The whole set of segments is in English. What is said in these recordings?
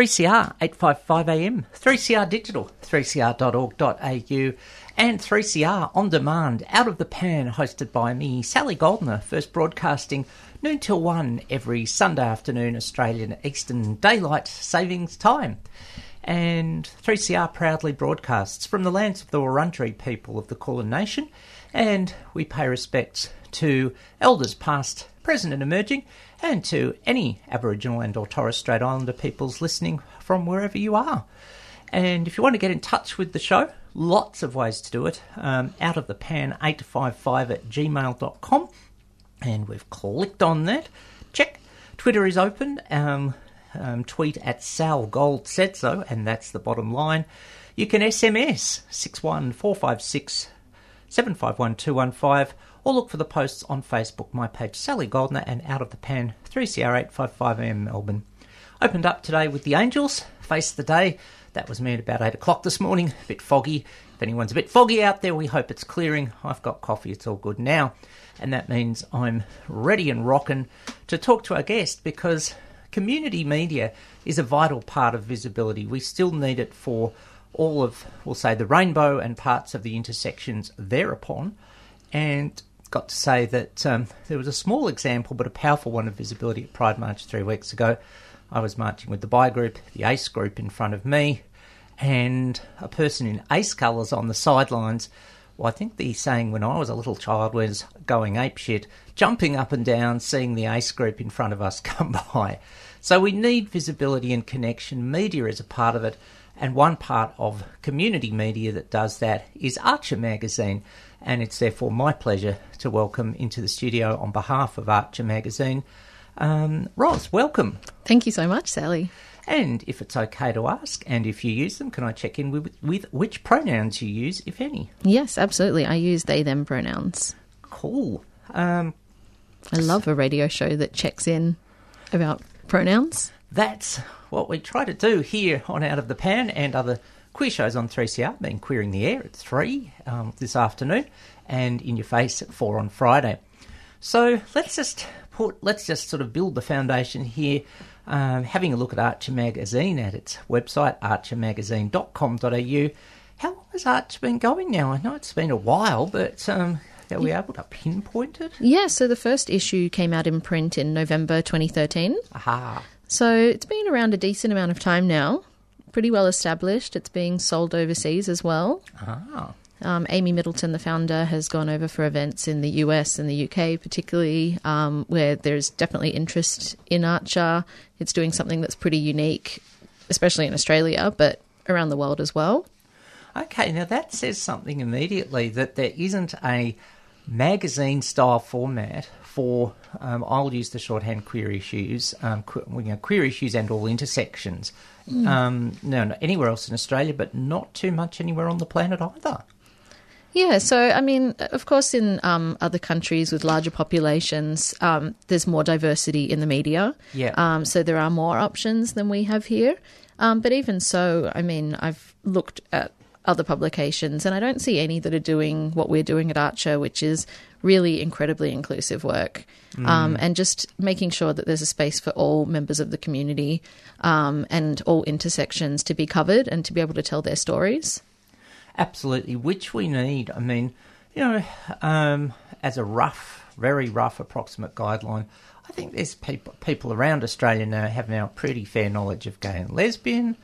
3CR 855 AM, 3CR Digital, 3cr.org.au, and 3CR On Demand, Out of the Pan, hosted by me, Sally Goldner, first broadcasting noon till 1 every Sunday afternoon, Australian Eastern Daylight Savings Time. And 3CR proudly broadcasts from the lands of the Wurundjeri people of the Kulin Nation, and we pay respects to elders past, present and emerging, and to any Aboriginal and or Torres Strait Islander peoples listening from wherever you are. And if you want to get in touch with the show, lots of ways to do it. Um, out of the pan 855 at gmail.com. And we've clicked on that. Check. Twitter is open. Um, um, tweet at Sal Gold said so, and that's the bottom line. You can SMS 61456 751215 or look for the posts on Facebook, my page Sally Goldner and Out of the Pan 3CR855M Melbourne. Opened up today with the Angels, Face the Day. That was me at about 8 o'clock this morning, a bit foggy. If anyone's a bit foggy out there, we hope it's clearing. I've got coffee, it's all good now. And that means I'm ready and rocking to talk to our guest because community media is a vital part of visibility. We still need it for all of, we'll say, the rainbow and parts of the intersections thereupon. And got to say that um, there was a small example, but a powerful one of visibility at Pride March three weeks ago. I was marching with the Bi group, the ACE group in front of me, and a person in ACE colours on the sidelines. Well, I think the saying when I was a little child was going apeshit, jumping up and down, seeing the ACE group in front of us come by. So we need visibility and connection. Media is a part of it, and one part of community media that does that is Archer Magazine and it's therefore my pleasure to welcome into the studio on behalf of Archer Magazine, um, Roz. Welcome. Thank you so much, Sally. And if it's okay to ask, and if you use them, can I check in with, with which pronouns you use, if any? Yes, absolutely. I use they, them pronouns. Cool. Um, I love a radio show that checks in about pronouns. that's what we try to do here on Out of the Pan and other queer shows on 3CR, being Queering the Air at 3 um, this afternoon, and In Your Face at 4 on Friday. So let's just put, let's just sort of build the foundation here, um, having a look at Archer Magazine at its website, archermagazine.com.au. How long has Archer been going now? I know it's been a while, but um, are we able to pinpoint it? Yeah, so the first issue came out in print in November 2013. Aha. So it's been around a decent amount of time now. Pretty well established. It's being sold overseas as well. Ah. Um, Amy Middleton, the founder, has gone over for events in the US and the UK, particularly um, where there's definitely interest in Archer. It's doing something that's pretty unique, especially in Australia, but around the world as well. Okay, now that says something immediately that there isn't a magazine style format for, um, I'll use the shorthand queer issues, um, que- you know, queer issues and all intersections. Um, no, no, anywhere else in Australia, but not too much anywhere on the planet either. Yeah, so I mean, of course, in um, other countries with larger populations, um, there's more diversity in the media. Yeah. Um, so there are more options than we have here. Um, but even so, I mean, I've looked at other publications and I don't see any that are doing what we're doing at Archer, which is really incredibly inclusive work. Um, and just making sure that there's a space for all members of the community um, and all intersections to be covered and to be able to tell their stories. Absolutely, which we need. I mean, you know, um, as a rough, very rough, approximate guideline, I think there's people people around Australia now have now pretty fair knowledge of gay and lesbian.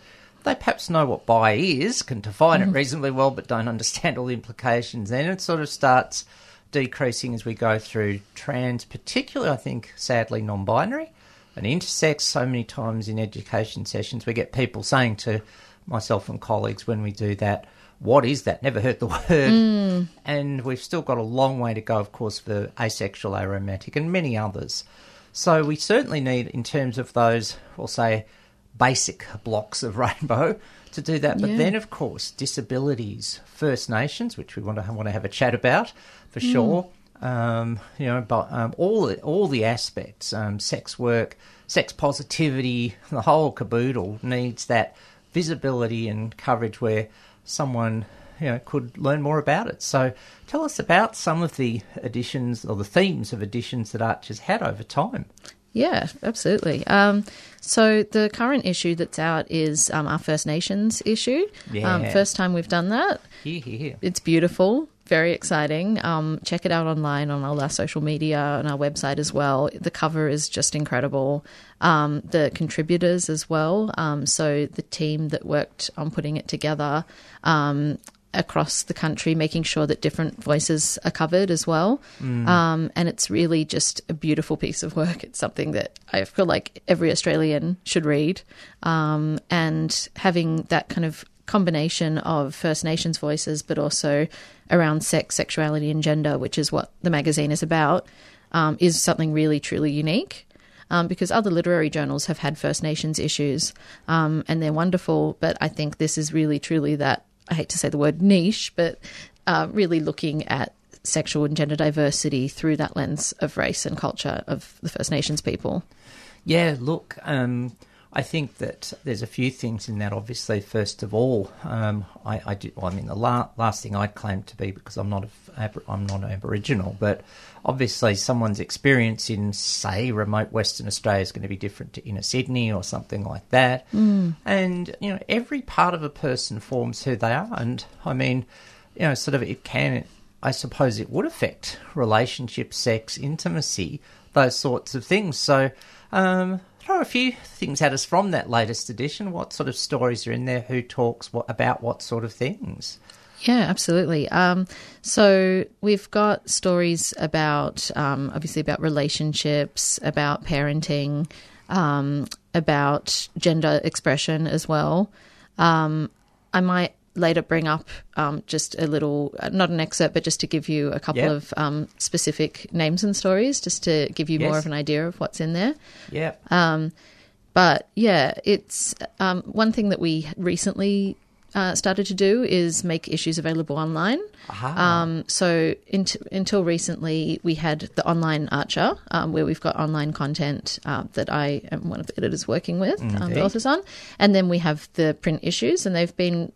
They perhaps know what bi is, can define it reasonably well, but don't understand all the implications. Then it sort of starts decreasing as we go through trans, particularly, I think, sadly, non-binary and intersex. So many times in education sessions, we get people saying to myself and colleagues when we do that, "What is that?" Never heard the word, mm. and we've still got a long way to go, of course, for asexual, aromantic, and many others. So we certainly need, in terms of those, we'll say, basic blocks of rainbow, to do that. But Yeah. then, of course, disabilities, First Nations, which we want to want to have a chat about for sure. Um, you know, but um, all the, all the aspects, um, sex work, sex positivity, the whole caboodle needs that visibility and coverage where someone you know could learn more about it. So, tell us about some of the additions or the themes of additions that Archer's had over time. Yeah, absolutely. Um, so the current issue that's out is um, our First Nations issue. Um, Yeah. first time we've done that. Hear, hear, hear. It's beautiful, very exciting. Um, check it out online on all our social media and our website as well. The cover is just incredible. Um, the contributors as well. Um, so the team that worked on putting it together. Um, across the country, making sure that different voices are covered as well. Um, and it's really just a beautiful piece of work. It's something that I feel like every Australian should read. Um, and having that kind of combination of First Nations voices, but also around sex, sexuality, and gender, which is what the magazine is about, um, is something really, truly unique. Um, because other literary journals have had First Nations issues um, and they're wonderful, but I think this is really, truly that I hate to say the word niche, but uh, really looking at sexual and gender diversity through that lens of race and culture of the First Nations people. Yeah, look, um, I think that there's a few things in that. Obviously, first of all, um, I, I do. Well, I mean, the la- last thing I'd claim to be because I'm not a, I'm not Aboriginal, but obviously, someone's experience in, say, remote Western Australia is going to be different to inner Sydney or something like that. Mm. And you know, every part of a person forms who they are, and I mean, you know, sort of it can. I suppose it would affect relationships, sex, intimacy, those sorts of things. So, um, throw a few things at us from that latest edition. What sort of stories are in there? Who talks what, about what sort of things? Yeah, absolutely. Um, so we've got stories about, um, obviously, about relationships, about parenting, um, about gender expression as well. Um, I might later bring up um, just a little, uh, not an excerpt, but just to give you a couple Yeah. of um, specific names and stories, just to give you more of an idea of what's in there. Yeah, But yeah, it's um, one thing that we recently uh, started to do is make issues available online. Um, so int- until recently, we had the online Archer, um, where we've got online content uh, that I am one of the editors working with, um, the authors on, and then we have the print issues, and they've been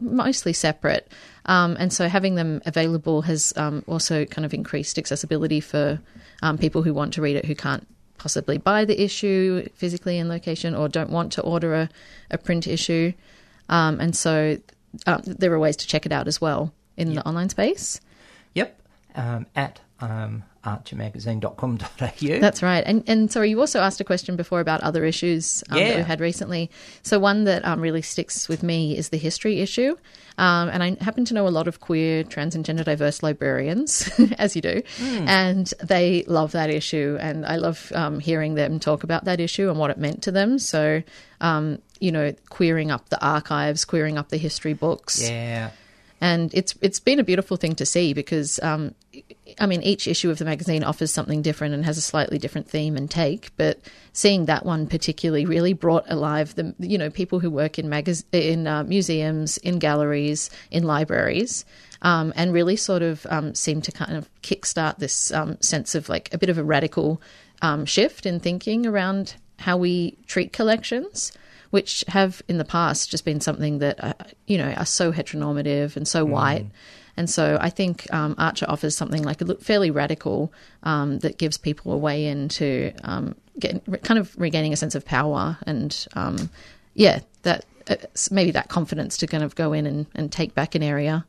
mostly separate. Um, and so having them available has um, also kind of increased accessibility for um, people who want to read it who can't possibly buy the issue physically in location or don't want to order a, a print issue. Um, and so um, there are ways to check it out as well in the online space. yep. Um, at um, archermagazine.com.au. That's right. And and sorry, you also asked a question before about other issues um, that Yeah. we've had recently. So one that um, really sticks with me is the history issue. Um, and I happen to know a lot of queer, trans, and gender diverse librarians, as you do, and they love that issue. And I love um, hearing them talk about that issue and what it meant to them. So, um, you know, queering up the archives, queering up the history books yeah. And it's it's been a beautiful thing to see because um, I mean each issue of the magazine offers something different and has a slightly different theme and take, but seeing that one particularly really brought alive the you know people who work in magaz- in uh, museums, in galleries, in libraries. Um, and really sort of um, seemed to kind of kickstart this um, sense of like a bit of a radical um, shift in thinking around how we treat collections which have in the past just been something that uh, you know are so heteronormative and so white. And so I think um, Archer offers something like a look fairly radical um, that gives people a way into um, get, kind of regaining a sense of power and um, yeah, that uh, maybe that confidence to kind of go in and, and take back an area.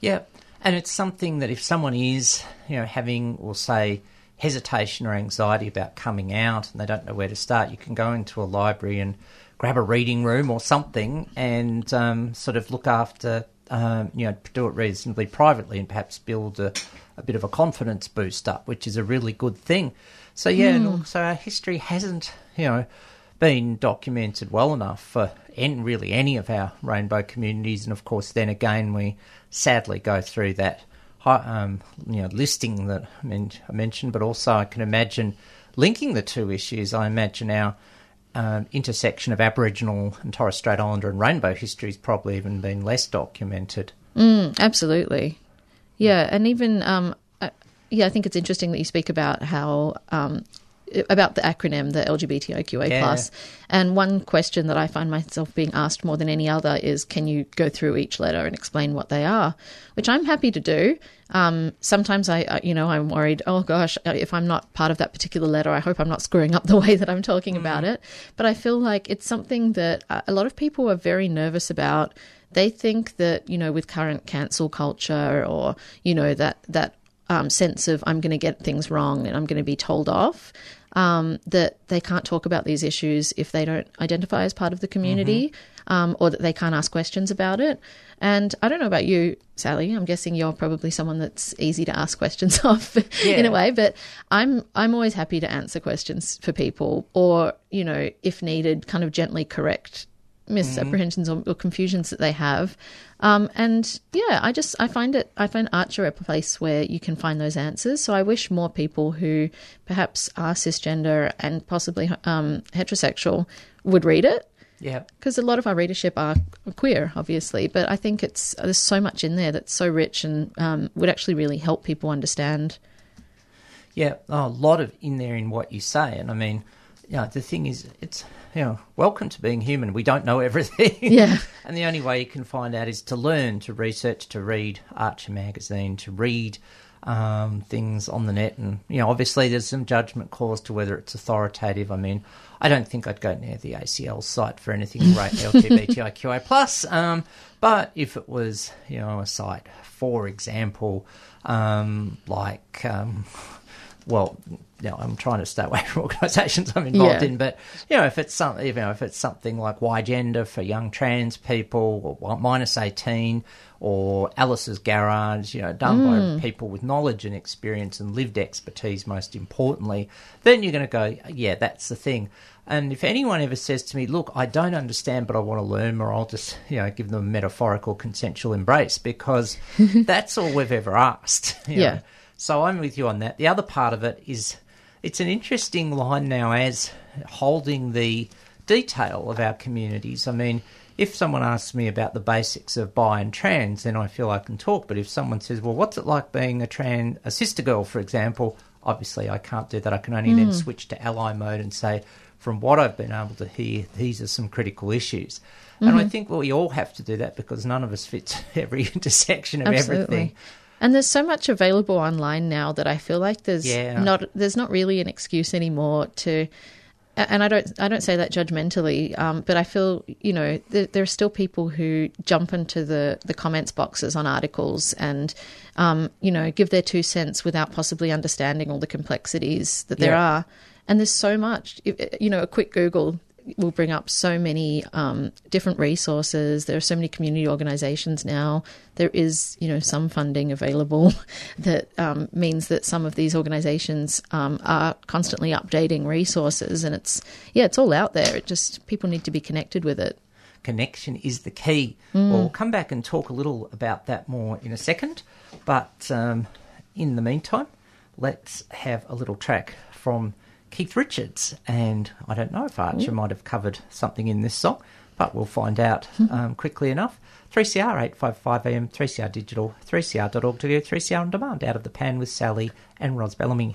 Yeah, and it's something that if someone is, you know, having, or say, hesitation or anxiety about coming out and they don't know where to start, you can go into a library and grab a reading room or something and um, sort of look after, um, you know, do it reasonably privately and perhaps build a, a bit of a confidence boost up, which is a really good thing. So yeah, look, so our history hasn't, you know, been documented well enough for en- really any of our rainbow communities, and of course, then again, we sadly go through that um, you know listing that I mentioned, but also I can imagine linking the two issues. I imagine our um, intersection of Aboriginal and Torres Strait Islander and rainbow history has probably even been less documented. Absolutely. Yeah, and even um, I, yeah, I think it's interesting that you speak about how um, about the acronym, the LGBTIQA Yeah. plus. And one question that I find myself being asked more than any other is, can you go through each letter and explain what they are? Which I'm happy to do. Um, sometimes I, you know, I'm worried. Oh gosh, if I'm not part of that particular letter, I hope I'm not screwing up the way that I'm talking about it. But I feel like it's something that a a lot of people are very nervous about. They think that you know, with current cancel culture, or you know, that that um, sense of I'm going to get things wrong and I'm going to be told off. Um, that they can't talk about these issues if they don't identify as part of the community, um, or that they can't ask questions about it. And I don't know about you, Sally. I'm guessing you're probably someone that's easy to ask questions of in a way. But I'm I'm always happy to answer questions for people, or you know, if needed, kind of gently correct misapprehensions or, or confusions that they have. Um, and yeah, I just I find it I find Archer a place where you can find those answers. So I wish more people who perhaps are cisgender and possibly um, heterosexual would read it Yeah. because a lot of our readership are queer, obviously. But I think it's there's so much in there that's so rich and um, would actually really help people understand. Yeah, oh, a lot of in there in what you say, and I mean, you know, the thing is, it's you know, welcome to being human. We don't know everything. Yeah. and the only way you can find out is to learn, to research, to read Archer magazine, to read um, things on the net, and you know, obviously, there's some judgment calls to whether it's authoritative. I mean, I don't think I'd go near the ACL site for anything great LGBTIQA plus. Um, but if it was, you know, a site, for example, um, like um, well, you know, I'm trying to stay away from organisations I'm involved Yeah. in, but you know, if it's something, you know, if it's something like Y Gender for young trans people, or minus 18, or Alice's Garage, you know, done by mm. people with knowledge and experience and lived expertise, most importantly, then you're going to go, yeah, that's the thing. And if anyone ever says to me, look, I don't understand, but I want to learn more, I'll just, you know, give them a metaphorical consensual embrace because that's all we've ever asked. Yeah. know. So I'm with you on that. The other part of it is it's an interesting line now as holding the detail of our communities. I mean, if someone asks me about the basics of bi and trans, then I feel I can talk. But if someone says, well, what's it like being a trans, a sister girl, for example, obviously I can't do that. I can only then hmm. switch to ally mode and say, from what I've been able to hear, these are some critical issues. And I mm-hmm. think well, we all have to do that because none of us fits every intersection of everything. And there's so much available online now that I feel like there's Yeah. not there's not really an excuse anymore to. And I don't I don't say that judgmentally, um, but I feel you know there, there are still people who jump into the the comments boxes on articles and um, you know give their two cents without possibly understanding all the complexities that there Yeah. are. And there's so much. You know, a quick Google will bring up so many um, different resources. There are so many community organisations now. There is, you know, some funding available that um, means that some of these organisations um, are constantly updating resources, and it's yeah, it's all out there. It just people need to be connected with it. connection is the key. Well, we'll come back and talk a little about that more in a second. But um, in the meantime, let's have a little track from Keith Richards. And I don't know if Archer might have covered something in this song, but we'll find out um, quickly enough. 3CR 855 AM, 3CR Digital, 3CR.org.au, 3CR On Demand, Out of the Pan with Sally and Roz Bellamy.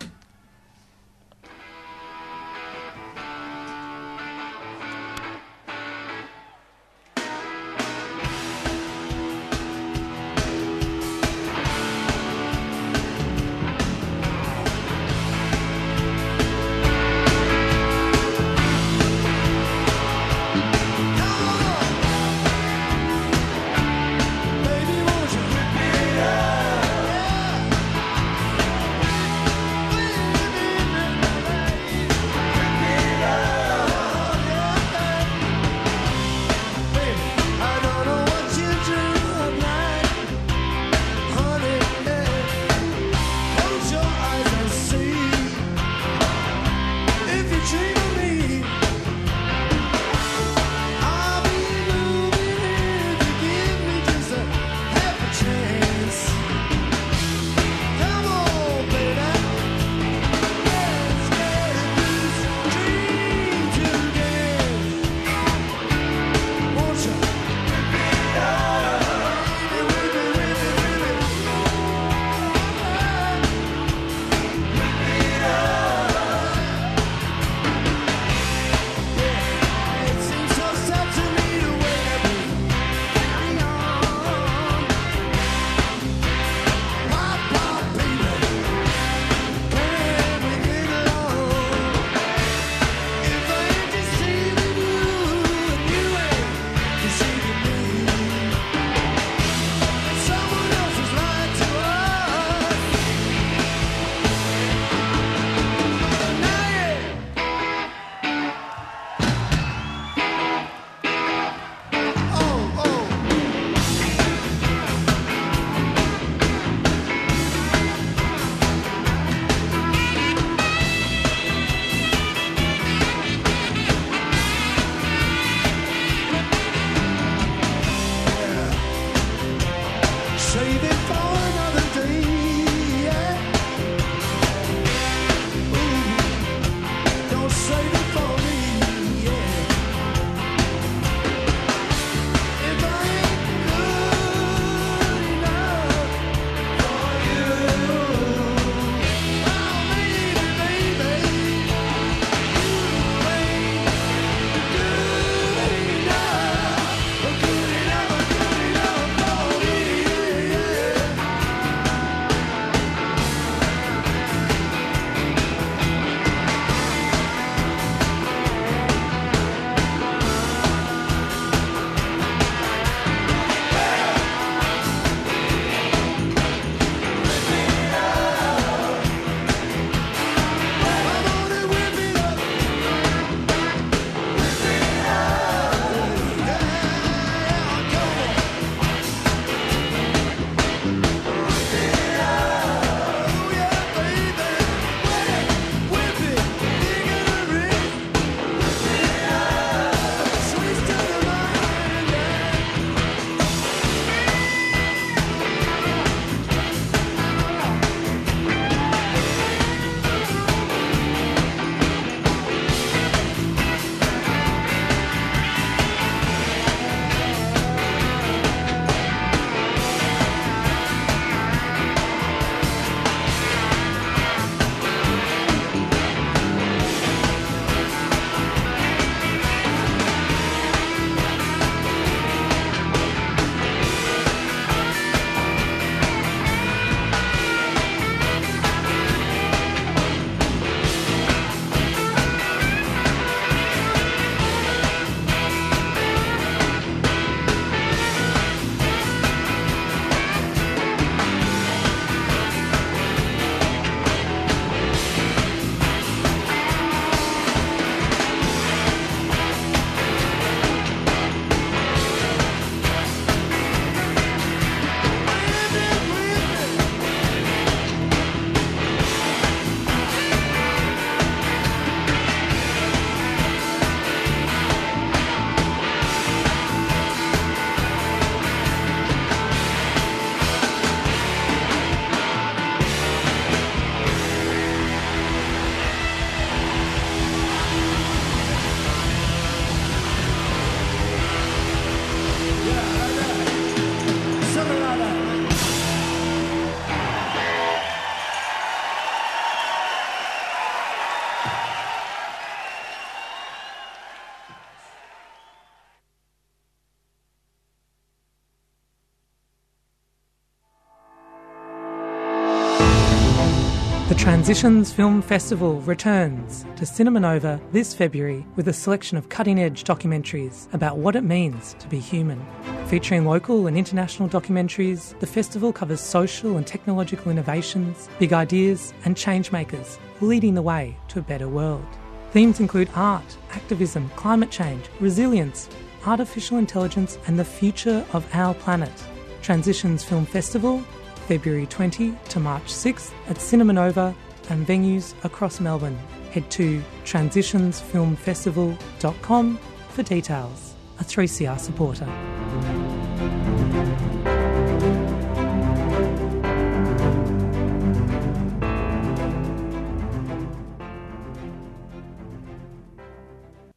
Transitions Film Festival returns to Cinema Nova this February with a selection of cutting edge documentaries about what it means to be human. Featuring local and international documentaries, the festival covers social and technological innovations, big ideas, and changemakers leading the way to a better world. Themes include art, activism, climate change, resilience, artificial intelligence, and the future of our planet. Transitions Film Festival, February 20 to March 6th at Cinema Nova and venues across Melbourne. Head to transitionsfilmfestival.com for details. A 3CR supporter.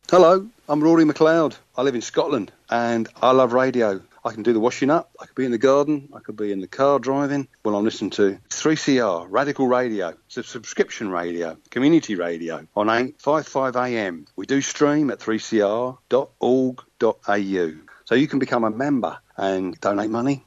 Hello, I'm Rory McLeod. I live in Scotland and I love radio. I can do the washing up, I could be in the garden, I could be in the car driving. Well, I'm listening to 3CR, Radical Radio. It's a subscription radio, community radio on 855 AM. We do stream at 3cr.org.au. So you can become a member and donate money.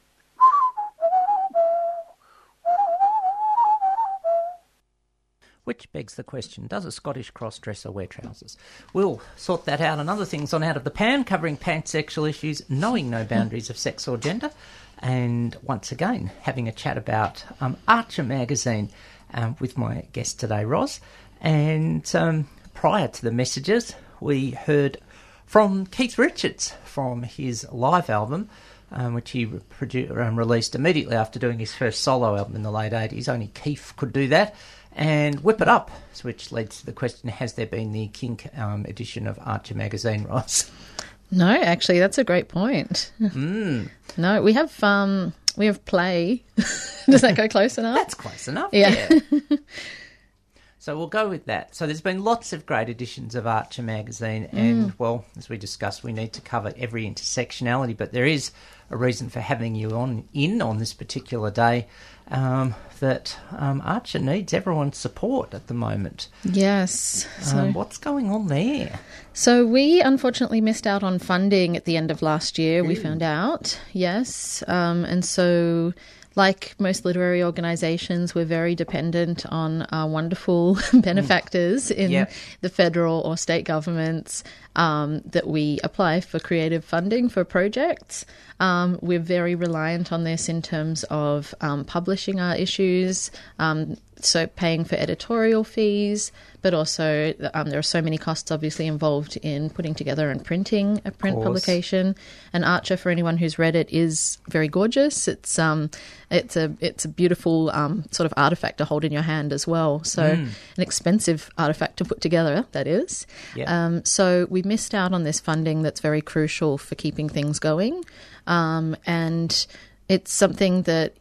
Which begs the question Does a Scottish cross dresser wear trousers? We'll sort that out and other things on Out of the Pan, covering pansexual issues, knowing no boundaries of sex or gender, and once again, having a chat about um, Archer magazine um, with my guest today, Roz. And um, prior to the messages, we heard from Keith Richards from his live album. Um, which he re- um, released immediately after doing his first solo album in the late 80s. Only Keith could do that. And Whip It Up, which leads to the question Has there been the kink um, edition of Archer magazine, Roz? No, actually, that's a great point. Mm, No, we have um, we have play. Does that go close enough? that's close enough. Yeah. yeah. So we'll go with that. So there's been lots of great editions of Archer magazine, and well, as we discussed, we need to cover every intersectionality. But there is a reason for having you on in on this particular day. Um, that um, Archer needs everyone's support at the moment. Yes. So, Um, what's going on there? so we unfortunately missed out on funding at the end of last year. We found out. Yes. Um, and so. Like most literary organisations, we're very dependent on our wonderful benefactors in Yep. the federal or state governments um, that we apply for creative funding for projects. Um, we're very reliant on this in terms of um, publishing our issues, um, so paying for editorial fees, but also um, there are so many costs obviously involved in putting together and printing a print publication. And Archer, for anyone who's read it, is very gorgeous. It's um, it's a it's a beautiful um, sort of artifact to hold in your hand as well. So an expensive artifact to put together, that is. Yeah. Um, so we missed out on this funding that's very crucial for keeping things going, um, and it's something that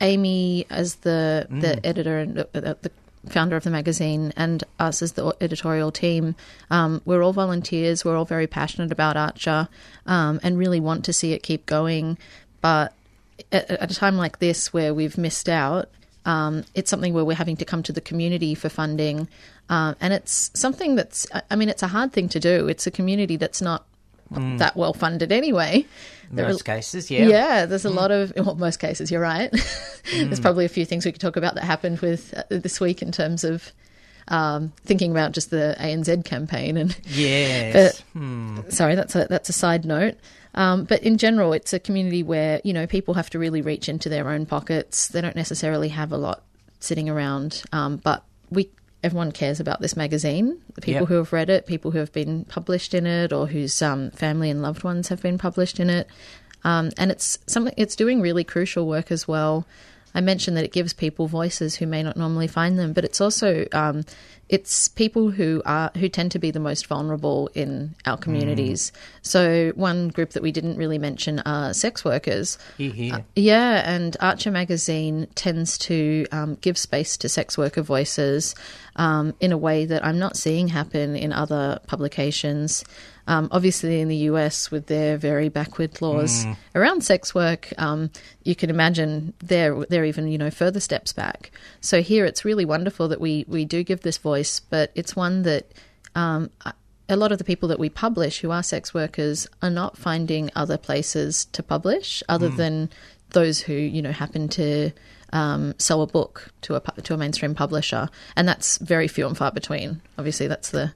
Amy, as the the editor and the, the, founder of the magazine, and us as the editorial team, um, we're all volunteers. We're all very passionate about Archer, um, and really want to see it keep going. But at, at a time like this, where we've missed out, um, it's something where we're having to come to the community for funding, um, and it's something that's. I mean, it's a hard thing to do. It's a community that's not that well funded anyway. There are- Most cases, yeah. yeah, there's a lot of, well, most cases, you're right. there's probably a few things we could talk about that happened with uh, this week in terms of um, thinking about just the ANZ campaign. And Yes. sorry, that's a that's a side note. Um, but in general, it's a community where you know people have to really reach into their own pockets. They don't necessarily have a lot sitting around, um, but we everyone cares about this magazine. The people Yep. who have read it, people who have been published in it, or whose um, family and loved ones have been published in it. Um, and it's something. It's doing really crucial work as well. I mentioned that it gives people voices who may not normally find them, but it's also um, it's people who are who tend to be the most vulnerable in our communities. So one group that we didn't really mention are sex workers. Here. Yeah, and Archer magazine tends to um, give space to sex worker voices um, in a way that I'm not seeing happen in other publications. Um, obviously, in the US, with their very backward laws around sex work, um, you can imagine they're they're even you know further steps back. So here, it's really wonderful that we we do give this voice, but it's one that um, a lot of the people that we publish who are sex workers are not finding other places to publish other than those who you know happen to um, sell a book to a to a mainstream publisher, and that's very few and far between. Obviously, that's the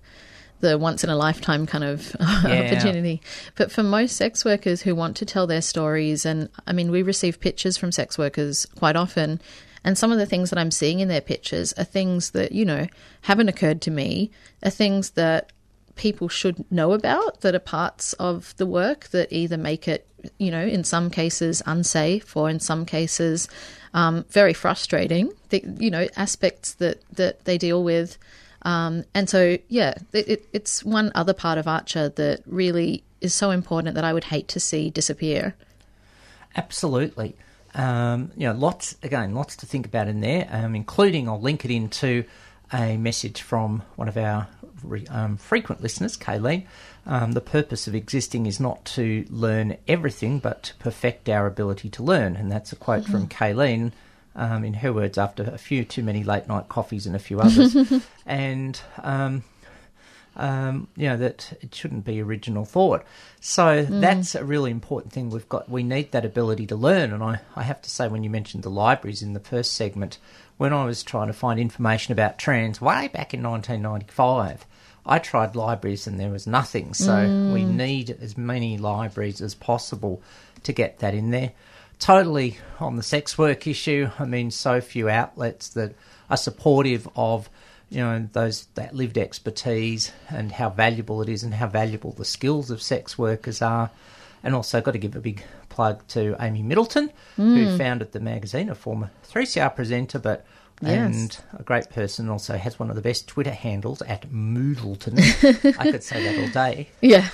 the once in a lifetime kind of opportunity. But for most sex workers who want to tell their stories, and I mean, we receive pictures from sex workers quite often, and some of the things that I'm seeing in their pictures are things that, you know, haven't occurred to me, are things that people should know about that are parts of the work that either make it, you know, in some cases unsafe or in some cases um, very frustrating. The, you know, aspects that that they deal with, um, and so yeah, it, it, it's one other part of Archer that really is so important that I would hate to see disappear. Absolutely. Um, you know, lots again, lots to think about in there, um, including I'll link it into a message from one of our re, um, frequent listeners, Kayleen. Um, the purpose of existing is not to learn everything, but to perfect our ability to learn, and that's a quote from Kayleen. Um, in her words, after a few too many late night coffees and a few others, and um, um, you know that it shouldn't be original thought. So that's a really important thing. We've got we need that ability to learn. And I, I have to say, when you mentioned the libraries in the first segment, when I was trying to find information about trans way back in 1995, I tried libraries and there was nothing. So we need as many libraries as possible to get that in there. Totally on the sex work issue. I mean, so few outlets that are supportive of you know those that lived expertise and how valuable it is and how valuable the skills of sex workers are and also got to give a big plug to Amy Middleton who mm. founded the magazine a former 3CR presenter but Yes. and a great person also has one of the best Twitter handles at Moodleton I could say that all day Yeah.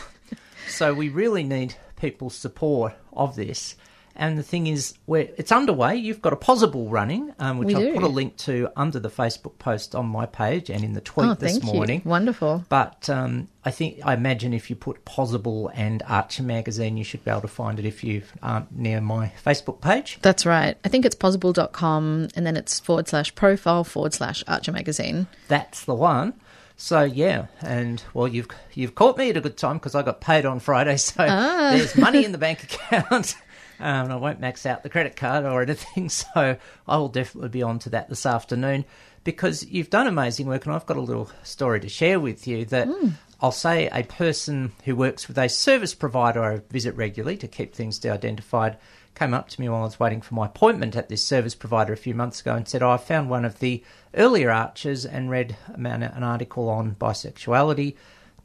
so we really need people's support of this. And the thing is, where it's underway. You've got a Pozible running, um, which I'll put a link to under the Facebook post on my page and in the tweet Oh, this thank morning. you. Wonderful. But um, I think I imagine if you put Pozible and Archer magazine, you should be able to find it if you aren't near my Facebook page. That's right. I think it's pozible.com and then it's forward slash profile forward slash Archer Magazine. That's the one. So yeah, and well, you've you've caught me at a good time because I got paid on Friday, so Ah. there's money in the bank account. Um, and I won't max out the credit card or anything, so I will definitely be on to that this afternoon because you've done amazing work, and I've got a little story to share with you that Hmm. I'll say a person who works with a service provider I visit regularly to keep things de-identified came up to me while I was waiting for my appointment at this service provider a few months ago and said, oh, I found one of the earlier archers and read an article on bisexuality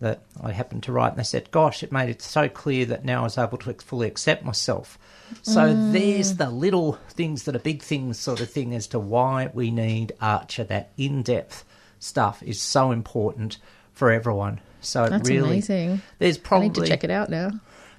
that I happened to write. And they said, Gosh, it made it so clear that now I was able to fully accept myself. So there's the little things that are big things sort of thing as to why we need Archer. That in depth stuff is so important for everyone. So it That's really, amazing. there's I probably need to check it out now.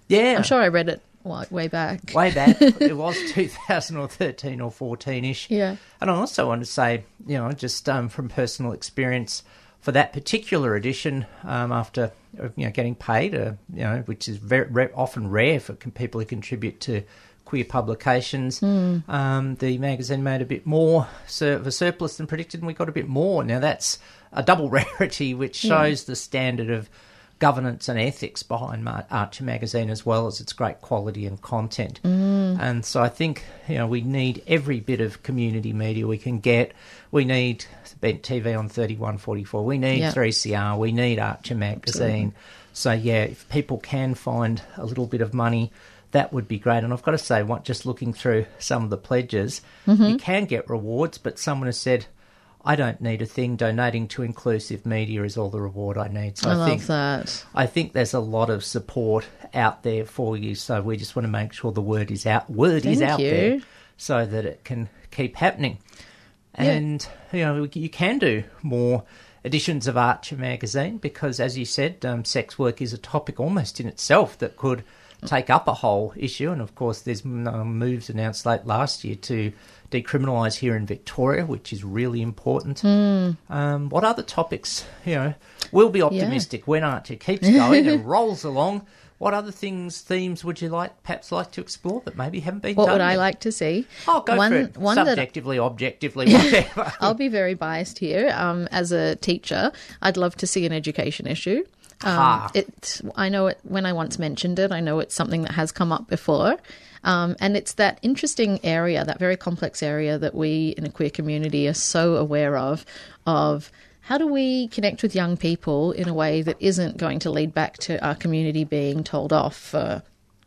Yeah, I'm sure I read it wa- way back. way back. it was 2013 or 14 ish. Yeah. And I also want to say, you know, just um, from personal experience, for that particular edition, um, after uh, you know getting paid, uh, you know, which is very often rare for people who contribute to queer publications, um, the magazine made a bit more sur- of a surplus than predicted, and we got a bit more. Now that's a double rarity, which shows the standard of governance and ethics behind Mar- Archer magazine as well as its great quality and content. Mm. And so I think you know we need every bit of community media we can get. We need Bent TV on thirty one forty four. We need Yeah. three CR. We need Archer magazine. So yeah, if people can find a little bit of money. That would be great. And I've got to say, what, just looking through some of the pledges, mm-hmm. you can get rewards, but someone has said, I don't need a thing. Donating to inclusive media is all the reward I need. So I, I, love think that. I think there's a lot of support out there for you. So we just want to make sure the word is out. Word is out you. there, so that it can keep happening. And you know you can do more editions of Archer magazine because, as you said, um, sex work is a topic almost in itself that could take up a whole issue. And of course, there's um, moves announced late last year to decriminalise here in Victoria, which is really important. Hmm. Um, what other topics? You know, we'll be optimistic when Archer keeps going and rolls along. What other things, themes would you like, perhaps like to explore that maybe haven't been What done? would I like to see? Oh, go one, for it. One that Subjectively, objectively, whatever. I'll be very biased here. Um, as a teacher, I'd love to see an education issue. Um, Ah. it, I know it when I once mentioned it. I know it's something that has come up before. Um, and it's that interesting area, that very complex area that we in a queer community are so aware of, of how do we connect with young people in a way that isn't going to lead back to our community being told off for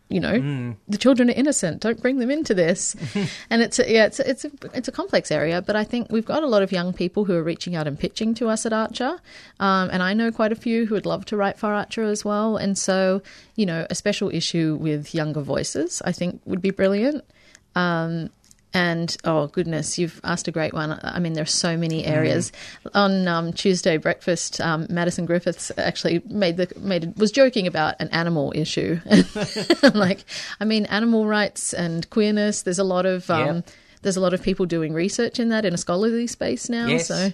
you know the children are innocent don't bring them into this? And it's a, yeah it's a, it's a it's a complex area but i think we've got a lot of young people who are reaching out and pitching to us at archer um, and i know quite a few who would love to write for archer as well. And so you know a special issue with younger voices i think would be brilliant. Um, and oh goodness, you've asked a great one. I mean, there are so many areas. On um, Tuesday breakfast, um, Madison Griffiths actually made the made was joking about an animal issue. I'm like, I mean, animal rights and queerness. There's a lot of um, Yep. there's a lot of people doing research in that in a scholarly space now. Yes. So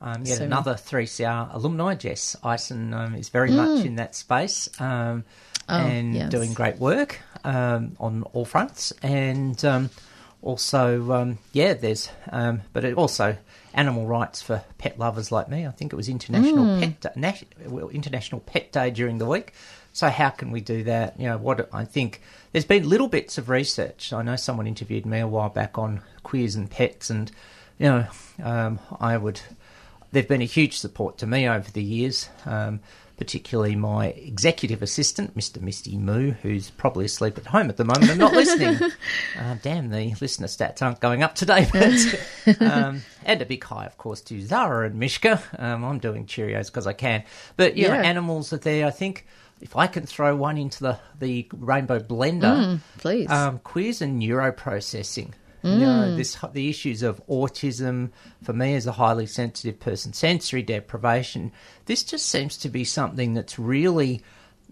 Um, yet So- another 3CR alumni, Jess Ison, um, is very much in that space um, and. Oh, yes. doing great work um, on all fronts. And um, also, um, yeah, there's, um, but it also animal rights for pet lovers like me. I think it was International Hmm. Pet Day, well, International Pet Day during the week. So how can we do that? You know, what I think there's been little bits of research. I know someone interviewed me a while back on queers and pets, and you know, um, I would. They've been a huge support to me over the years, um, particularly my executive assistant, Mr. Misty Moo, who's probably asleep at home at the moment and not listening. uh, damn, the listener stats aren't going up today. But, um, and a big hi, of course, to Zara and Mishka. Um, I'm doing Cheerios because I can. But, you know, Yeah. animals are there. I think if I can throw one into the, the rainbow blender, please. um, queers and neuroprocessing. You know, this the issues of autism for me as a highly sensitive person, sensory deprivation. This just seems to be something that's really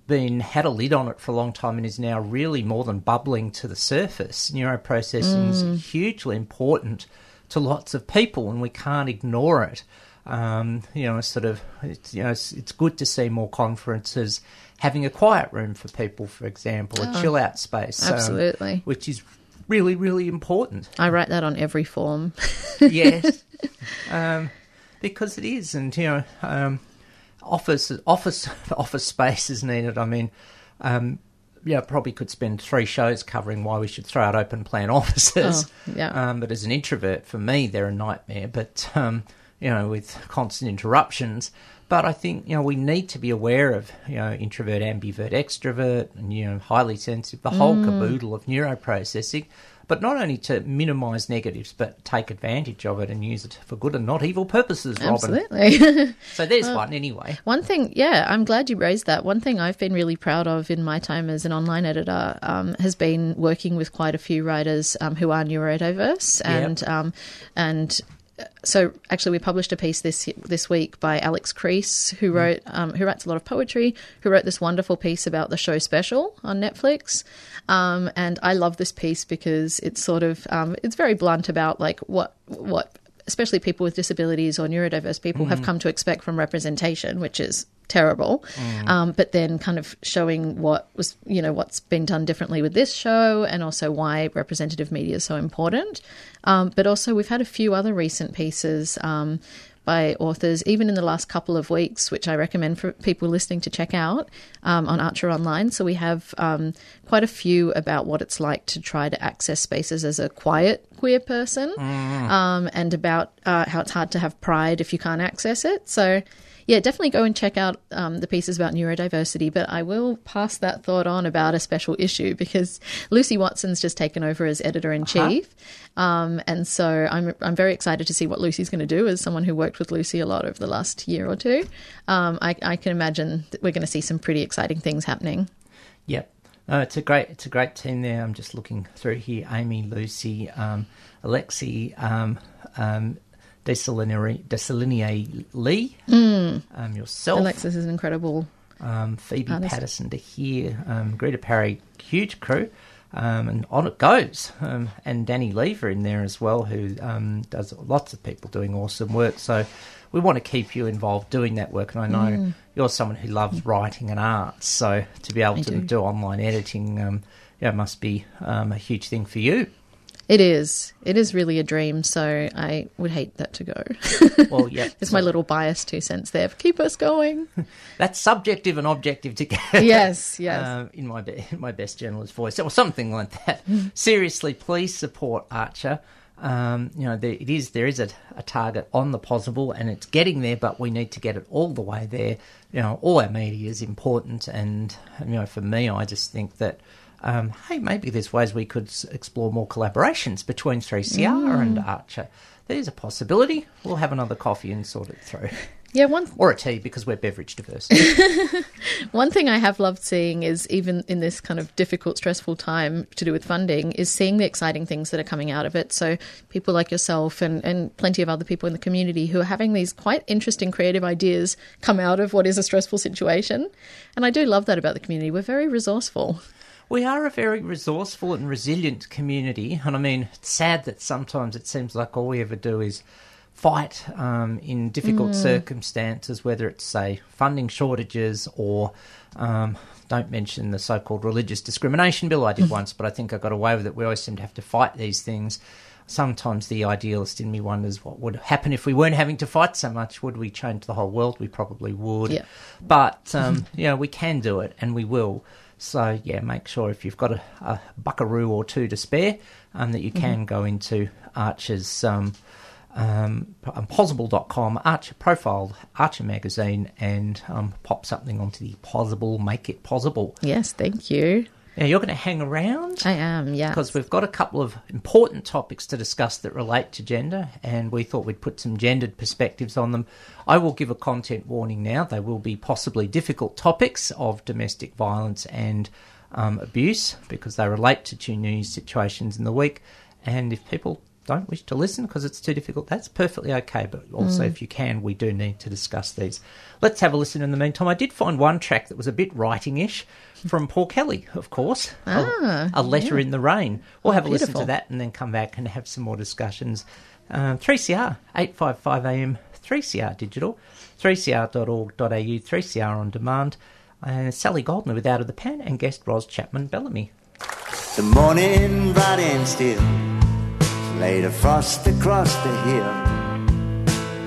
been had a lid on it for a long time and is now really more than bubbling to the surface. Neuroprocessing is hugely important to lots of people, and we can't ignore it. Um, you know, sort of, it's, you know, it's, it's good to see more conferences having a quiet room for people, for example, a chill out space, um, Absolutely. which is really, really important. I write that on every form. yes, um, because it is, and you know, um, office office office space is needed. I mean, um, yeah, probably could spend three shows covering why we should throw out open plan offices. Oh, yeah. Um, but as an introvert, for me, they're a nightmare. But um, you know, with constant interruptions. But I think you know we need to be aware of you know introvert, ambivert, extrovert, and you know highly sensitive, the whole caboodle of neuroprocessing. But not only to minimise negatives, but take advantage of it and use it for good and not evil purposes, Robin. Absolutely. So there's one anyway. One thing, yeah, I'm glad you raised that. One thing I've been really proud of in my time as an online editor um, has been working with quite a few writers um, who are neurodiverse, and um, and so actually we published a piece this this week by Alex Crease, who wrote um, who writes a lot of poetry, who wrote this wonderful piece about the show special on Netflix. Um, and I love this piece because it's sort of um, it's very blunt about like what what especially people with disabilities or neurodiverse people have come to expect from representation, which is terrible. Um, but then kind of showing what was, you know, what's been done differently with this show and also why representative media is so important. Um, but also, we've had a few other recent pieces. Um, by authors, even in the last couple of weeks, which I recommend for people listening to check out um, on Archer Online. So we have um, quite a few about what it's like to try to access spaces as a quiet queer person, um, and about uh, how it's hard to have pride if you can't access it. So yeah, definitely go and check out um, the pieces about neurodiversity. But I will pass that thought on about a special issue because Lucy Watson's just taken over as editor in chief, um, and so I'm I'm very excited to see what Lucy's going to do as someone who worked with Lucy a lot over the last year or two. Um, I, I can imagine that we're going to see some pretty exciting things happening. Yep. No, it's a great it's a great team there. I'm just looking through here. Amy, Lucy, um, Alexi, um, um, Desalinier Lee, um, yourself, Alexis is an incredible. um, Phoebe Artist. Patterson to here, um, Greta Parry, huge crew, um, and on it goes. Um, and Danny Lever in there as well, who um, does lots of people doing awesome work. So we want to keep you involved doing that work. And I know Mm. you're someone who loves writing and art, so to be able I to do. do. online editing, um, yeah, must be um, a huge thing for you. It is. It is really a dream. So I would hate that to go. Well, yeah. It's my little bias two cents there. Keep us going. That's subjective and objective together. yes, yes. Uh, in my be- in my best journalist voice, or something like that. Mm. Seriously, please support Archer. Um, you know, there, it is there is a, a target on the Pozible, and it's getting there, but we need to get it all the way there. You know, all our media is important, and you know, for me, I just think that. Um, hey, maybe there's ways we could explore more collaborations between 3CR and Archer. There's a possibility. We'll have another coffee and sort it through. yeah, one Or a tea because we're beverage diverse. One thing I have loved seeing is even in this kind of difficult, stressful time to do with funding, is seeing the exciting things that are coming out of it. So people like yourself and, and plenty of other people in the community who are having these quite interesting creative ideas come out of what is a stressful situation. And I do love that about the community. We're very resourceful. We are a very resourceful and resilient community, and I mean, it's sad that sometimes it seems like all we ever do is fight um, in difficult circumstances, whether it's, say, funding shortages or um, don't mention the so called religious discrimination bill I did once, but I think I got away with it. We always seem to have to fight these things. Sometimes the idealist in me wonders what would happen if we weren't having to fight so much. Would we change the whole world? We probably would. Yeah. But, um, you know, we can do it and we will. So, yeah, make sure if you've got a, a buckaroo or two to spare, um, that you can go into Archer's um, um, pozible.com, Archer profile, Archer magazine, and um, pop something onto the Pozible, make it possible. Yes, thank you. Now, you're going to hang around I am, yeah. because we've got a couple of important topics to discuss that relate to gender, and we thought we'd put some gendered perspectives on them. I will give a content warning now. They will be possibly difficult topics of domestic violence and um, abuse because they relate to two news situations in the week. And if people don't wish to listen because it's too difficult, that's perfectly okay. But also, if you can, we do need to discuss these. Let's have a listen in the meantime. I did find one track that was a bit writing ish from Paul Kelly, of course. A- Ah, a, letter in the rain. We'll have a listen to that and then come back and have some more discussions. Um, 3CR, 855 AM, 3CR digital, 3cr.org.au, 3CR on demand. Uh, Sally Goldner with Out of the Pan and guest Roz Chapman Bellamy. The morning bright and still laid a frost across the hill,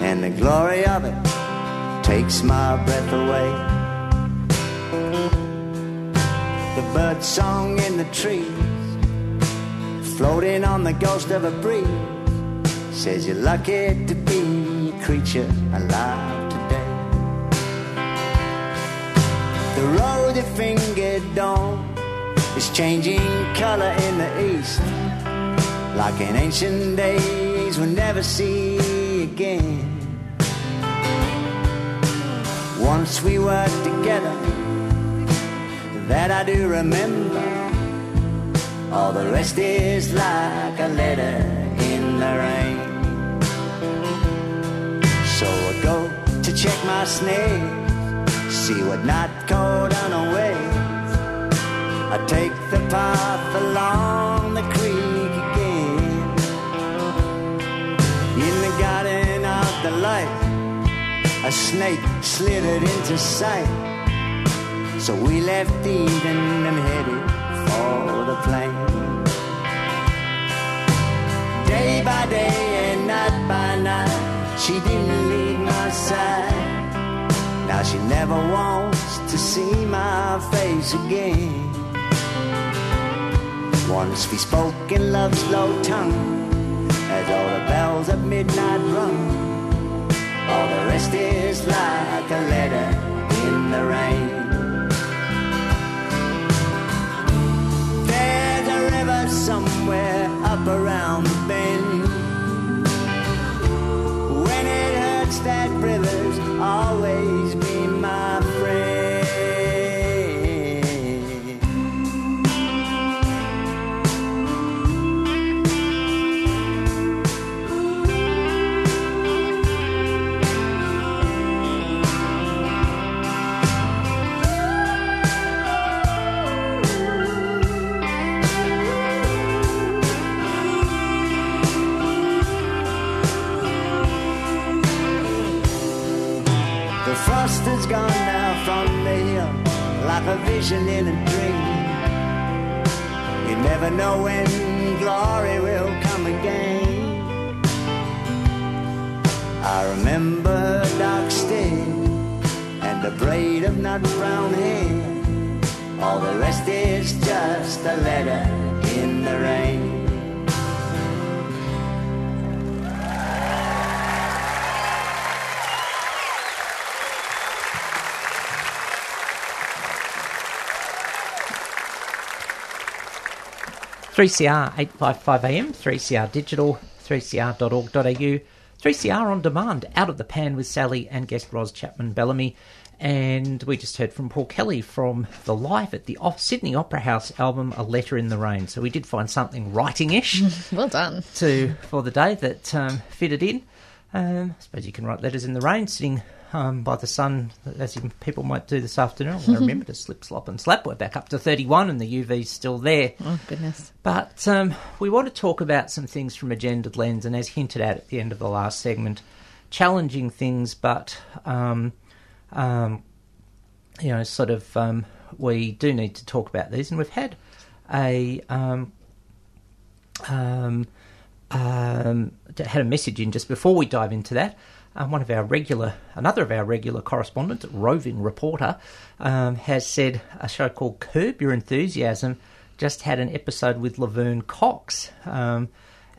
and the glory of it takes my breath away. The bird song in the trees, floating on the ghost of a breeze, says you're lucky to be a creature alive today. The road that fingered dawn is changing color in the east. Like in ancient days we'll never see again. Once we were together, that I do remember. All the rest is like a letter in the rain. So I go to check my snails, see what not caught unawares. I take the path along snake slithered into sight. So we left Eden and headed for the plain. Day by day and night by night, she didn't leave my side. Now she never wants to see my face again. Once we spoke in love's low tongue, as all the bells at midnight rung. All the rest is like a letter in the rain. There's a river somewhere up around the bend. Vision in a dream. You never know when glory will come again. I remember dark stare and a braid of nut brown hair. All the rest is just a letter in the rain. Three CR eight five five AM, three CR digital, three CR.org.au, three CR on demand, out of the pan with Sally and guest Roz Chapman Bellamy. And we just heard from Paul Kelly from the live at the off Sydney Opera House album A Letter in the Rain. So we did find something writing-ish Well done. to for the day that um, fitted in. Um, I suppose you can write letters in the rain, sitting um, by the sun, as you, people might do this afternoon. I remember to slip, slop, and slap. We're back up to 31, and the UV's still there. Oh, goodness. But um, we want to talk about some things from a gendered lens, and as hinted at at the end of the last segment, challenging things, but um, um, you know, sort of, um, we do need to talk about these, and we've had a um, um, um, had a message in just before we dive into that. Um, one of our regular, another of our regular correspondents, roving reporter, um, has said a show called Curb Your Enthusiasm just had an episode with Laverne Cox, um,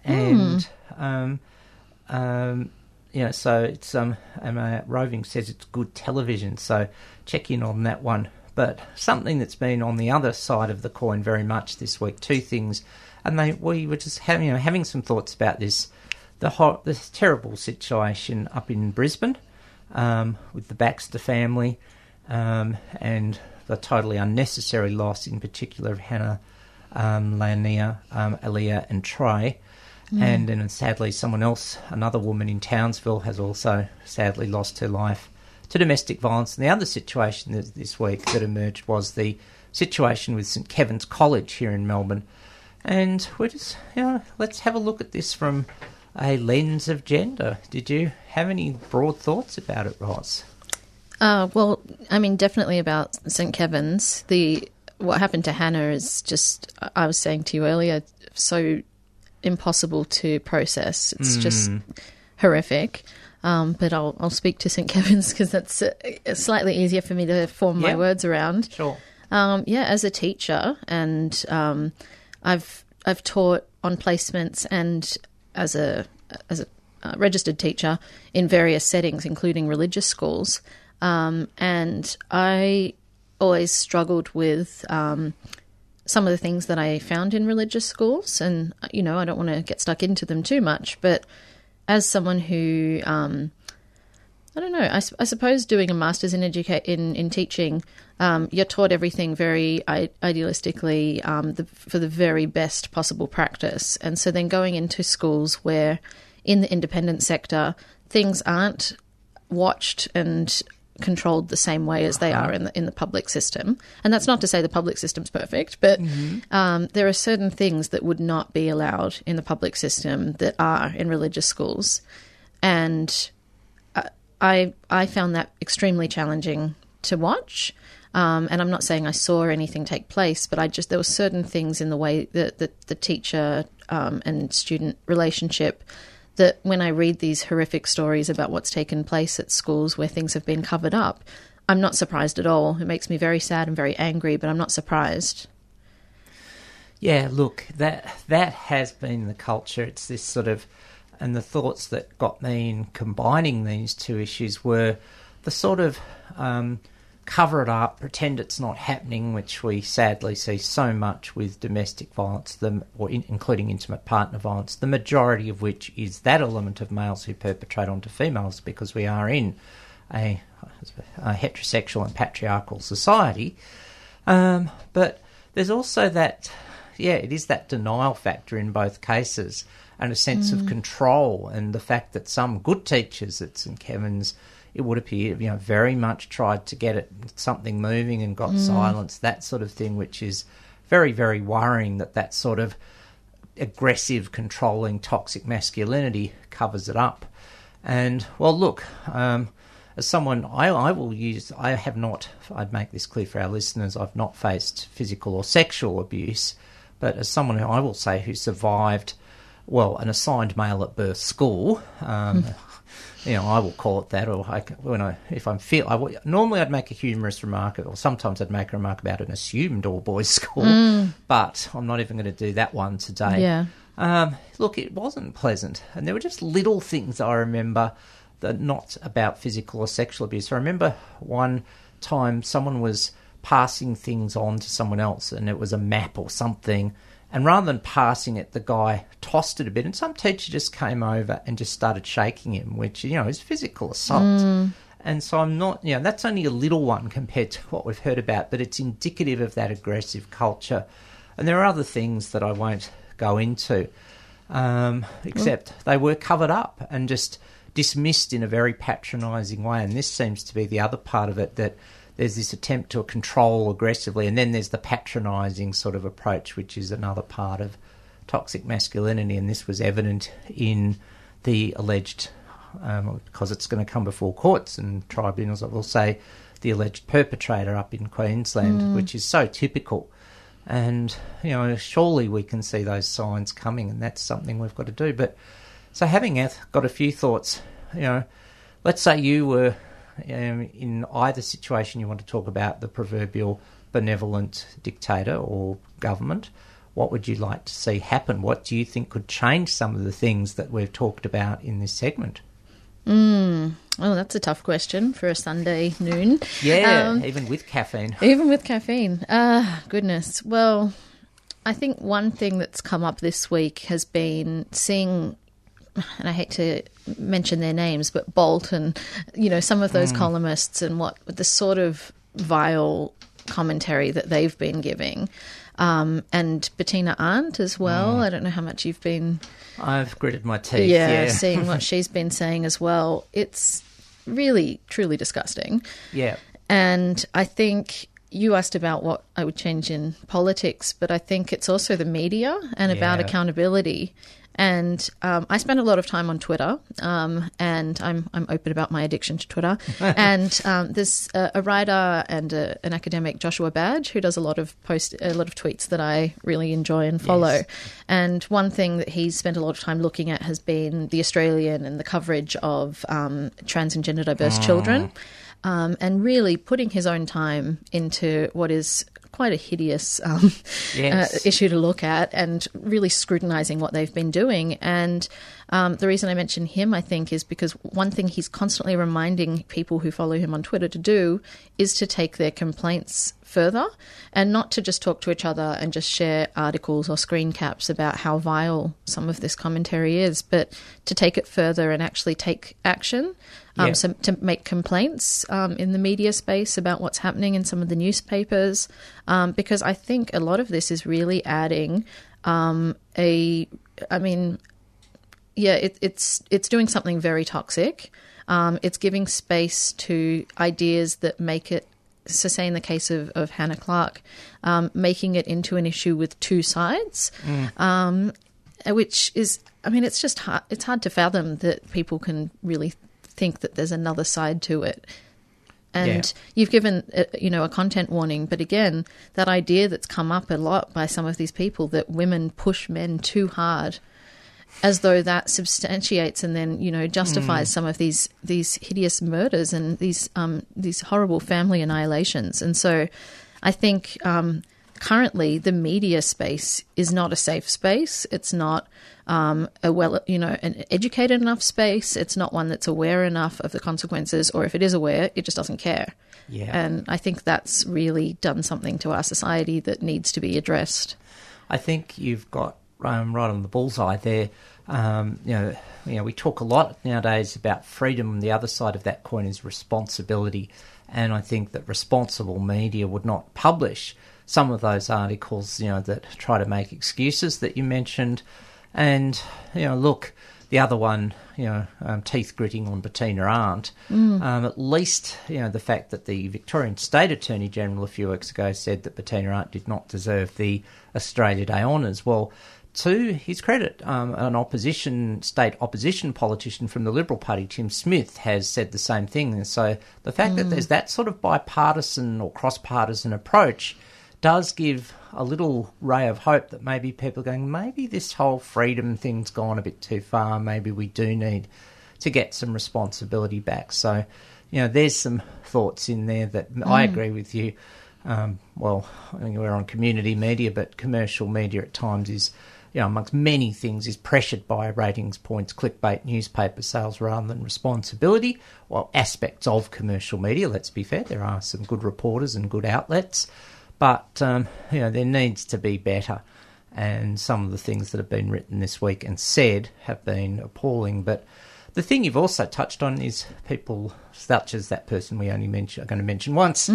and um, um, you know, so it's um, um, uh, roving says it's good television, so check in on that one. But something that's been on the other side of the coin very much this week, two things, and they we were just having you know, having some thoughts about this, the hor- this terrible situation up in Brisbane um, with the Baxter family um, and the totally unnecessary loss, in particular of Hannah, um, Laianah, um, Aaliyah, and Trey. And then sadly, someone else, another woman in Townsville, has also sadly lost her life to domestic violence. And the other situation this, this week that emerged was the situation with St Kevin's College here in Melbourne. And we're just, you know, let's have a look at this from a lens of gender. Did you have any broad thoughts about it, Roz? Uh, well, I mean, definitely about St. Kevin's. The what happened to Hannah is just I was saying to you earlier, so impossible to process. It's just horrific. Um, but I'll I'll speak to St. Kevin's because that's uh, slightly easier for me to form my words around. Sure. Um, yeah, as a teacher, and um, I've I've taught on placements and as a as a uh, registered teacher in various settings, including religious schools. Um, and I always struggled with um, some of the things that I found in religious schools, and you know I don't want to get stuck into them too much, but as someone who um, I don't know. I suppose doing a master's in educa- in in teaching, um, you're taught everything very idealistically um, the, for the very best possible practice, and so then going into schools where, in the independent sector, things aren't watched and controlled the same way as they are in the in the public system. And that's not to say the public system's perfect, but um, there are certain things that would not be allowed in the public system that are in religious schools, and I I found that extremely challenging to watch. Um, and I'm not saying I saw anything take place, but I just there were certain things in the way that the, the teacher um, and student relationship that when I read these horrific stories about what's taken place at schools where things have been covered up, I'm not surprised at all. It makes me very sad and very angry, but I'm not surprised. Yeah, look, that that has been the culture. It's this sort of, and the thoughts that got me in combining these two issues were the sort of um, cover it up, pretend it's not happening, which we sadly see so much with domestic violence, the, or in, including intimate partner violence. The majority of which is that element of males who perpetrate onto females, because we are in a, a heterosexual and patriarchal society. Um, but there's also that, yeah, it is that denial factor in both cases and a sense of control and the fact that some good teachers at St Kevin's, it would appear, you know, very much tried to get it something moving and got silence, that sort of thing, which is very, very worrying that that sort of aggressive, controlling, toxic masculinity covers it up. And well, look, um, as someone, I, I will use. I have not. I'd make this clear for our listeners. I've not faced physical or sexual abuse, but But as someone who I will say who survived, well, an assigned male at birth school, um, you know, I will call it that. Or I, when I, if I'm feel, I, normally I'd make a humorous remark, or sometimes I'd make a remark about an assumed all boys school. But I'm not even going to do that one today. Yeah. Um, look, it wasn't pleasant, and there were just little things I remember that not about physical or sexual abuse. I remember one time someone was passing things on to someone else, and it was a map or something. And rather than passing it, the guy tossed it a bit, and some teacher just came over and just started shaking him, which you know is physical assault. And so I'm not, you know, that's only a little one compared to what we've heard about, but it's indicative of that aggressive culture. And there are other things that I won't go into, um, except they were covered up and just dismissed in a very patronising way. And this seems to be the other part of it that there's this attempt to control aggressively, and then there's the patronising sort of approach, which is another part of toxic masculinity. And this was evident in the alleged, um, because it's going to come before courts and tribunals, I will say, the alleged perpetrator up in Queensland, which is so typical. And, you know, surely we can see those signs coming, and that's something we've got to do. But so, having got a few thoughts, you know, let's say you were um, in either situation you want to talk about the proverbial benevolent dictator or government. What would you like to see happen? What do you think could change some of the things that we've talked about in this segment? Oh, that's a tough question for a Sunday noon. Yeah, Um, even with caffeine. Even with caffeine. Ah, goodness. Well, I think one thing that's come up this week has been seeing, and I hate to mention their names, but Bolt and, you know, some of those columnists and what the sort of vile commentary that they've been giving. Um, and Bettina Arndt as well. I don't know how much you've been I've gritted my teeth. yeah, Yeah, seeing what she's been saying as well. It's really, truly disgusting. yeah. And I think you asked about what I would change in politics, but I think it's also the media and about accountability. And um, I spend a lot of time on Twitter, um, and I'm I'm open about my addiction to Twitter. and um, there's a, a writer and a, an academic, Joshua Badge, who does a lot of post a lot of tweets that I really enjoy and follow. Yes. And one thing that he's spent a lot of time looking at has been the Australian and the coverage of um, trans and gender diverse children, um, and really putting his own time into what is quite a hideous um, Yes. uh, issue to look at, and really scrutinizing what they've been doing. And um, the reason I mention him, I think, is because one thing he's constantly reminding people who follow him on Twitter to do is to take their complaints further and not to just talk to each other and just share articles or screen caps about how vile some of this commentary is, but to take it further and actually take action. Um, Yeah. so to make complaints um, in the media space about what's happening in some of the newspapers, um, because I think a lot of this is really adding um, a, I mean, yeah, it, it's it's doing something very toxic. Um, it's giving space to ideas that make it. So, say in the case of, of Hannah Clarke, um, making it into an issue with two sides, um, which is, I mean, it's just hard. It's hard to fathom that people can really think that there's another side to it. And Yeah. you've given, uh, you know, a content warning, but again, that idea that's come up a lot by some of these people that women push men too hard as though that substantiates and then you know justifies some of these these hideous murders and these um, these horrible family annihilations. And so, I think um, currently the media space is not a safe space. It's not um, a well you know an educated enough space. It's not one that's aware enough of the consequences, or if it is aware, it just doesn't care. Yeah. And I think that's really done something to our society that needs to be addressed. I think you've got um, right on the bullseye there. Um, you know, you know, we talk a lot nowadays about freedom. The other side of that coin is responsibility, and I think that responsible media would not publish some of those articles, you know, that try to make excuses that you mentioned. And you know, look, the other one, you know, um, teeth gritting on Bettina Arndt. Um, at least, you know, the fact that the Victorian State Attorney General a few weeks ago said that Bettina Arndt did not deserve the Australia Day honours. Well, to his credit, um, an opposition state opposition politician from the Liberal Party, Tim Smith, has said the same thing. And so the fact that there's that sort of bipartisan or cross partisan approach does give a little ray of hope that maybe people are going, maybe this whole freedom thing's gone a bit too far. Maybe we do need to get some responsibility back. So, you know, there's some thoughts in there that I agree with you. Um, well, I think we're on community media, but commercial media at times is, you know, amongst many things, is pressured by ratings points, clickbait, newspaper sales rather than responsibility. Well, aspects of commercial media, let's be fair, there are some good reporters and good outlets, but, um, you know, there needs to be better. And some of the things that have been written this week and said have been appalling. But the thing you've also touched on is people such as that person we only mention, are going to mention once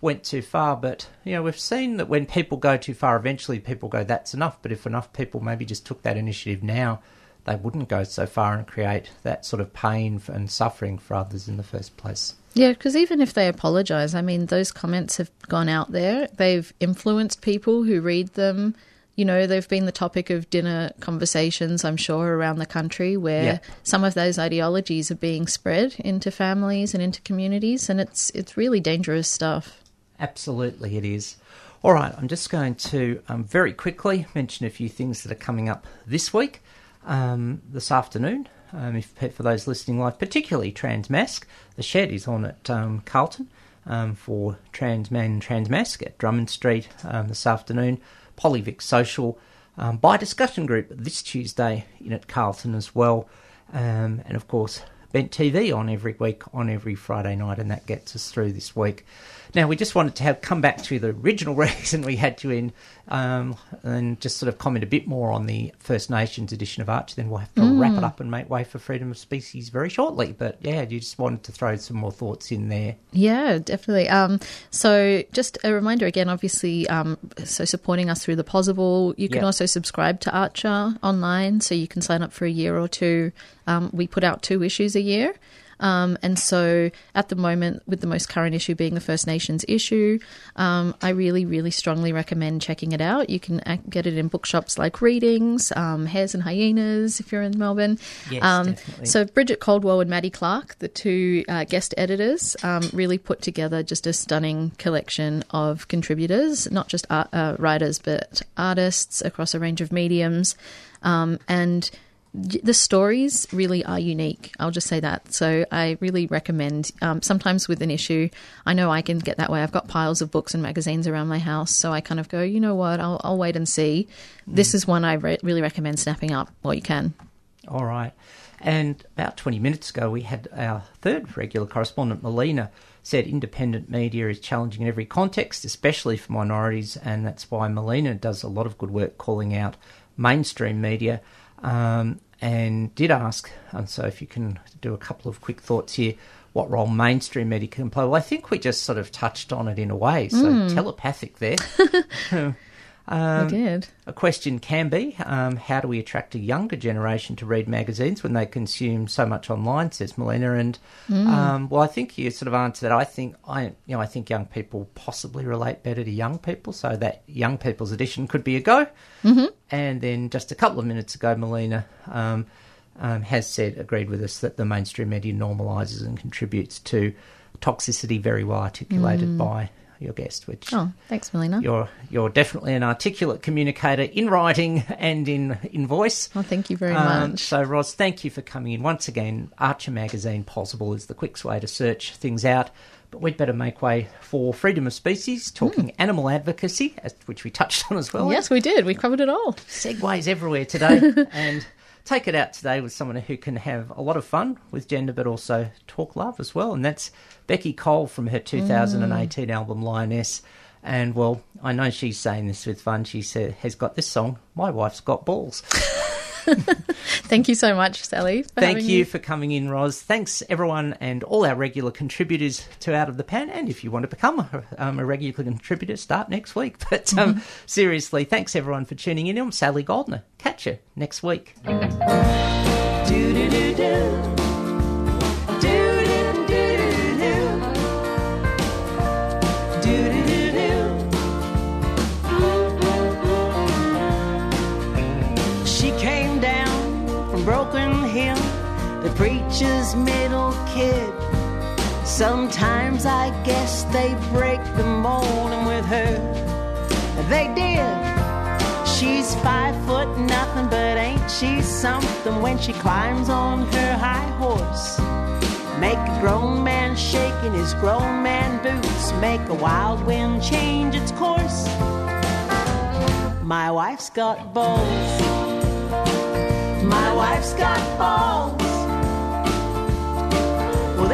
went too far. But you know we've seen that when people go too far, eventually people go that's enough. But if enough people maybe just took that initiative now, they wouldn't go so far and create that sort of pain and suffering for others in the first place. Yeah, because even if they apologise, I mean, those comments have gone out there. They've influenced people who read them. You know, they've been the topic of dinner conversations, I'm sure, around the country where Yeah. some of those ideologies are being spread into families and into communities, and it's it's really dangerous stuff. Absolutely, it is. All right, I'm just going to um, very quickly mention a few things that are coming up this week, um, this afternoon. Um, if for those listening live, particularly Transmask, the shed is on at um, Carlton um, for Transman Transmask at Drummond Street um, this afternoon. Polyvic Social um, by discussion group this Tuesday in at Carlton as well, and of course Bent TV on every week on every Friday night, and that gets us through this week. Now, we just wanted to have come back to the original reason we had you in, um, and just sort of comment a bit more on the First Nations edition of Arch. Then we'll have to wrap it up and make way for freedom of species very shortly. But yeah, you just wanted to throw some more thoughts in there. Yeah, definitely. Um, so, just a reminder again, obviously, um, so supporting us through the Pozible. You can Yeah. also subscribe to Archer online, so you can sign up for a year or two. Um, we put out two issues a year. Um, and so, at the moment, with the most current issue being the First Nations issue, um, I really, really strongly recommend checking it out. You can get it in bookshops like Readings, um, Hares and Hyenas, if you're in Melbourne. Yes, um. So, Bridget Caldwell and Maddie Clark, the two uh, guest editors, um, really put together just a stunning collection of contributors, not just art, uh, writers, but artists across a range of mediums. Um, and the stories really are unique. I'll just say that. So I really recommend. Um, sometimes with an issue, I know I can get that way. I've got piles of books and magazines around my house, so I kind of go, you know what? I'll, I'll wait and see. This is one I re- really recommend snapping up while you can. All right. And about 20 minutes ago, we had our third regular correspondent, Melina, said independent media is challenging in every context, especially for minorities, and that's why Melina does a lot of good work calling out mainstream media. Um, and did ask, and so if you can do a couple of quick thoughts here, what role mainstream media can play. Well, I think we just sort of touched on it in a way, so telepathic there. I did. A question can be um, how do we attract a younger generation to read magazines when they consume so much online? Says Melina, and um, well, I think you sort of answered that. I think I, you know, I think young people possibly relate better to young people, so that young people's edition could be a go. Mm-hmm. And then just a couple of minutes ago, Melina um, um, has said, agreed with us that the mainstream media normalises and contributes to toxicity, very well articulated by your guest, which Oh, thanks, Melina. you're you're definitely an articulate communicator in writing and in in voice. Oh, thank you very Um, much. So, Roz, thank you for coming in once again. Archer Magazine Pozible is the quickest way to search things out. But we'd better make way for freedom of species, talking animal advocacy, which we touched on as well. Yes, we did. We covered it all. Segues everywhere today, and take it out today with someone who can have a lot of fun with gender, but also talk love as well. And that's Beccy Cole from her 2018 mm. album Lioness. And well, I know she's saying this with fun. She said, has got this song, My Wife's Got Balls. Thank you so much, Sally. For Thank having you me. for coming in, Roz. Thanks, everyone, and all our regular contributors to Out of the Pan. And if you want to become a, um, a regular contributor, start next week. But um, seriously, thanks, everyone, for tuning in. I'm Sally Goldner. Catch you next week. Preacher's middle kid. Sometimes I guess they break the mold, and with her, they did. She's five foot nothing, but ain't she something when she climbs on her high horse? Make a grown man shake in his grown man boots, make a wild wind change its course. My wife's got balls. My wife's got balls.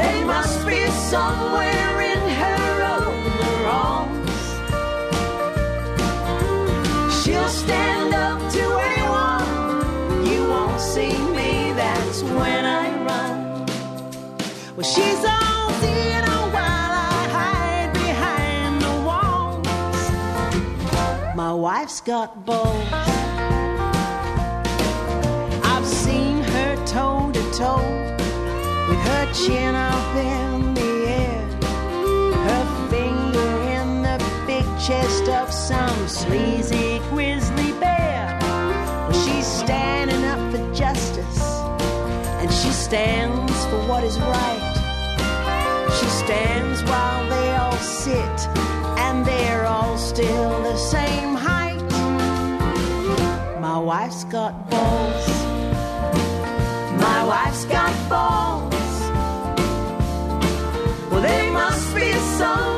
They must be somewhere in her overalls. She'll stand up to anyone. You won't see me, that's when I run. Well, she's all dinner while I hide behind the walls. My wife's got balls. I've seen her toe to toe chin up in the air, her finger in the big chest of some sleazy grizzly bear. She's standing up for justice, and she stands for what is right. She stands while they all sit, and they're all still the same height. My wife's got balls. My wife's got every song.